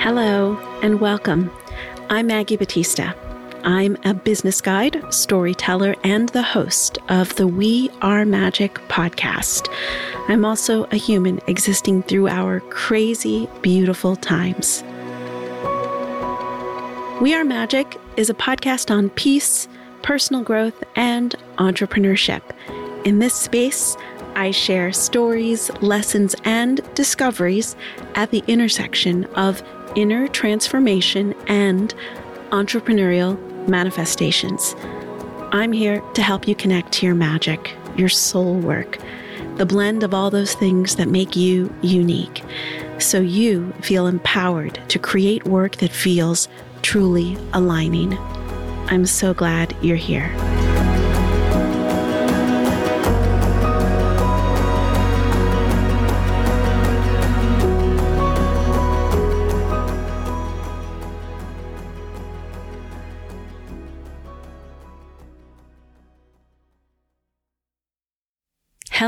Hello and welcome. I'm Maggie Battista. I'm a business guide, storyteller, and the host of the We Are Magic podcast. I'm also a human existing through our crazy, beautiful times. We Are Magic is a podcast on peace, personal growth, and entrepreneurship. In this space, I share stories, lessons, and discoveries at the intersection of inner transformation and entrepreneurial manifestations. I'm here to help you connect to your magic, your soul work, the blend of all those things that make you unique, so you feel empowered to create work that feels truly aligning. I'm so glad you're here.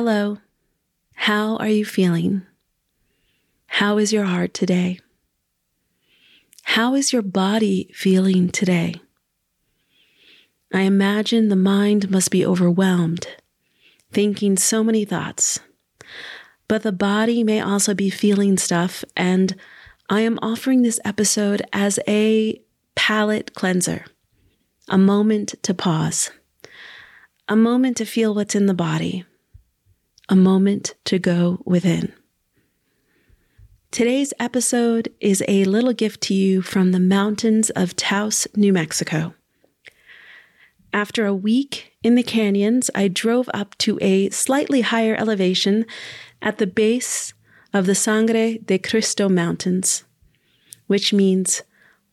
Hello. How are you feeling? How is your heart today? How is your body feeling today? I imagine the mind must be overwhelmed, thinking so many thoughts. But the body may also be feeling stuff, and I am offering this episode as a palate cleanser, a moment to pause, a moment to feel what's in the body a moment to go within. Today's episode is a little gift to you from the mountains of Taos, New Mexico. After a week in the canyons, I drove up to a slightly higher elevation at the base of the Sangre de Cristo Mountains, which means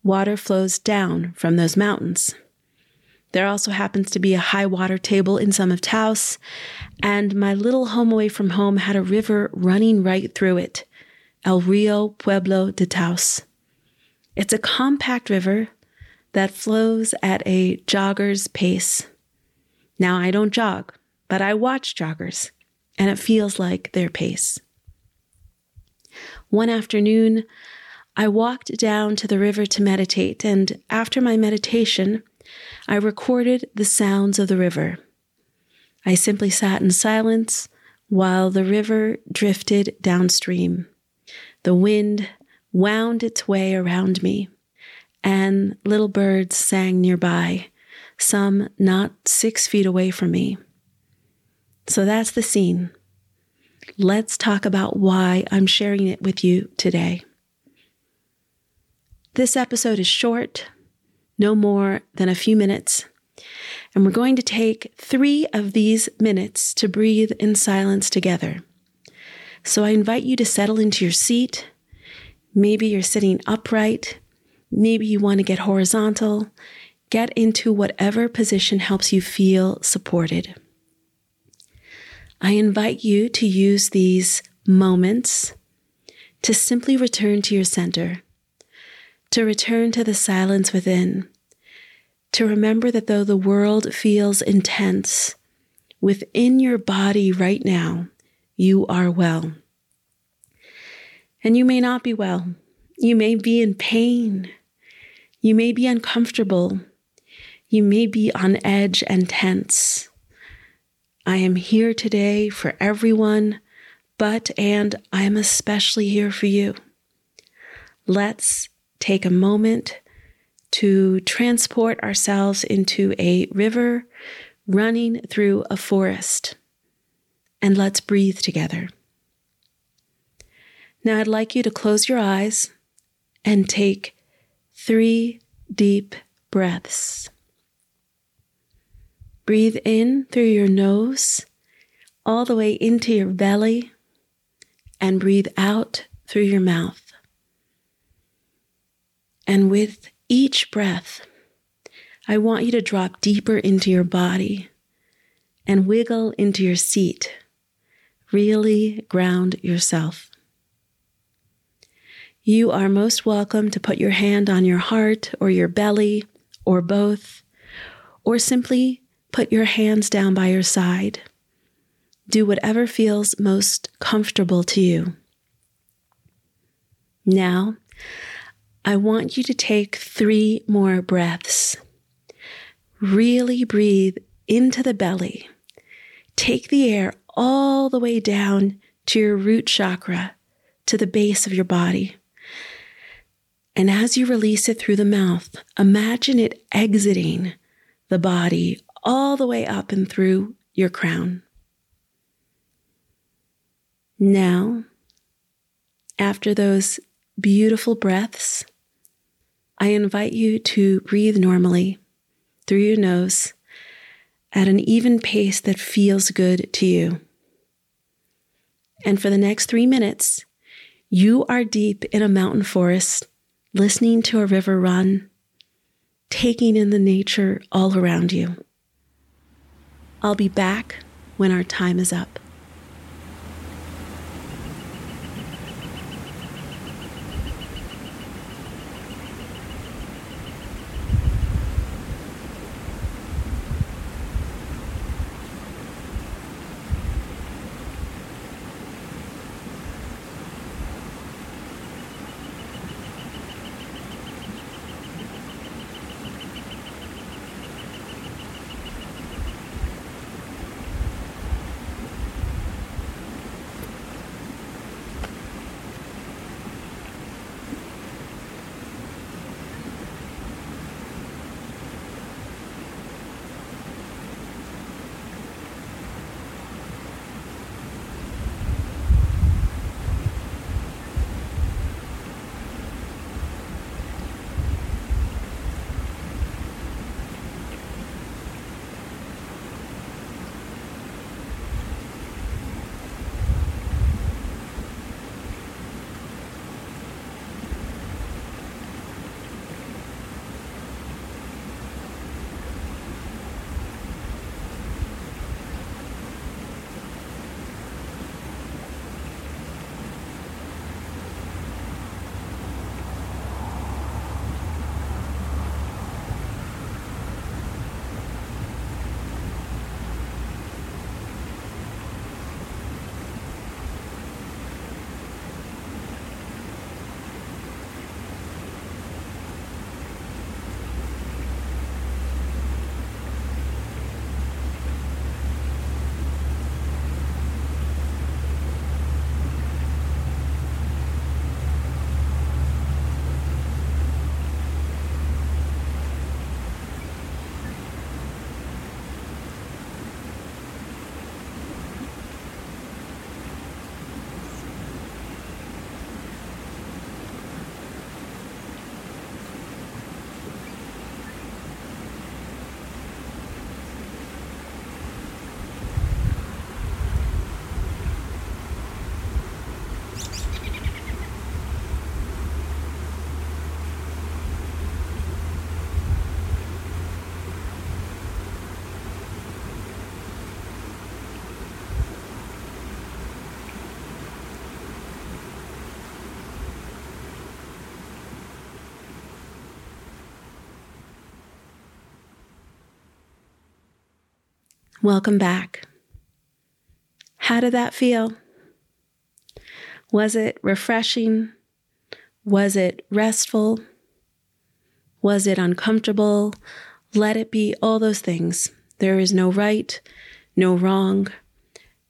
water flows down from those mountains. There also happens to be a high water table in some of Taos, and my little home away from home had a river running right through it, El Rio Pueblo de Taos. It's a compact river that flows at a jogger's pace. Now, I don't jog, but I watch joggers, and it feels like their pace. One afternoon, I walked down to the river to meditate, and after my meditation, I recorded the sounds of the river. I simply sat in silence while the river drifted downstream. The wind wound its way around me, and little birds sang nearby, some not six feet away from me. So that's the scene. Let's talk about why I'm sharing it with you today. This episode is short, no more than a few minutes. And we're going to take three of these minutes to breathe in silence together. So I invite you to settle into your seat. Maybe you're sitting upright. Maybe you want to get horizontal. Get into whatever position helps you feel supported. I invite you to use these moments to simply return to your center to return to the silence within, to remember that though the world feels intense, within your body right now, you are well. And you may not be well. You may be in pain. You may be uncomfortable. You may be on edge and tense. I am here today for everyone, but and I am especially here for you. Let's take a moment to transport ourselves into a river running through a forest. And let's breathe together. Now, I'd like you to close your eyes and take three deep breaths. Breathe in through your nose, all the way into your belly, and breathe out through your mouth. And with each breath, I want you to drop deeper into your body and wiggle into your seat. Really ground yourself. You are most welcome to put your hand on your heart or your belly or both, or simply put your hands down by your side. Do whatever feels most comfortable to you. Now, I want you to take three more breaths. Really breathe into the belly. Take the air all the way down to your root chakra, to the base of your body. And as you release it through the mouth, imagine it exiting the body all the way up and through your crown. Now, after those beautiful breaths, I invite you to breathe normally through your nose at an even pace that feels good to you. And for the next three minutes, you are deep in a mountain forest, listening to a river run, taking in the nature all around you. I'll be back when our time is up. Welcome back. How did that feel? Was it refreshing? Was it restful? Was it uncomfortable? Let it be all those things. There is no right, no wrong.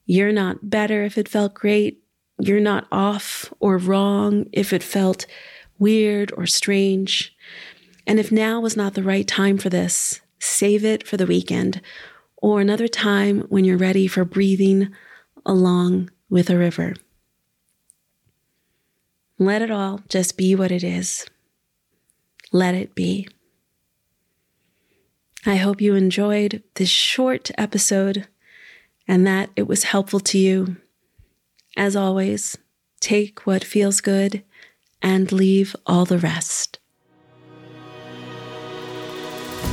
You're not better if it felt great. You're not off or wrong if it felt weird or strange. And if now was not the right time for this, save it for the weekend or another time when you're ready for breathing along with a river. Let it all just be what it is. Let it be. I hope you enjoyed this short episode and that it was helpful to you. As always, take what feels good and leave all the rest.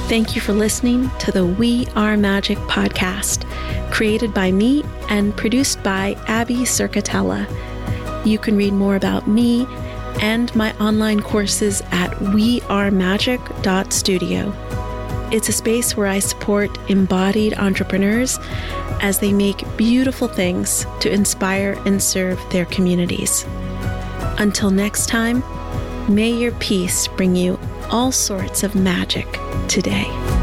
Thank you for listening to the We Are Magic podcast, created by me and produced by Abby Circatella. You can read more about me and my online courses at wearemagic.studio. It's a space where I support embodied entrepreneurs as they make beautiful things to inspire and serve their communities. Until next time, may your peace bring you all sorts of magic today.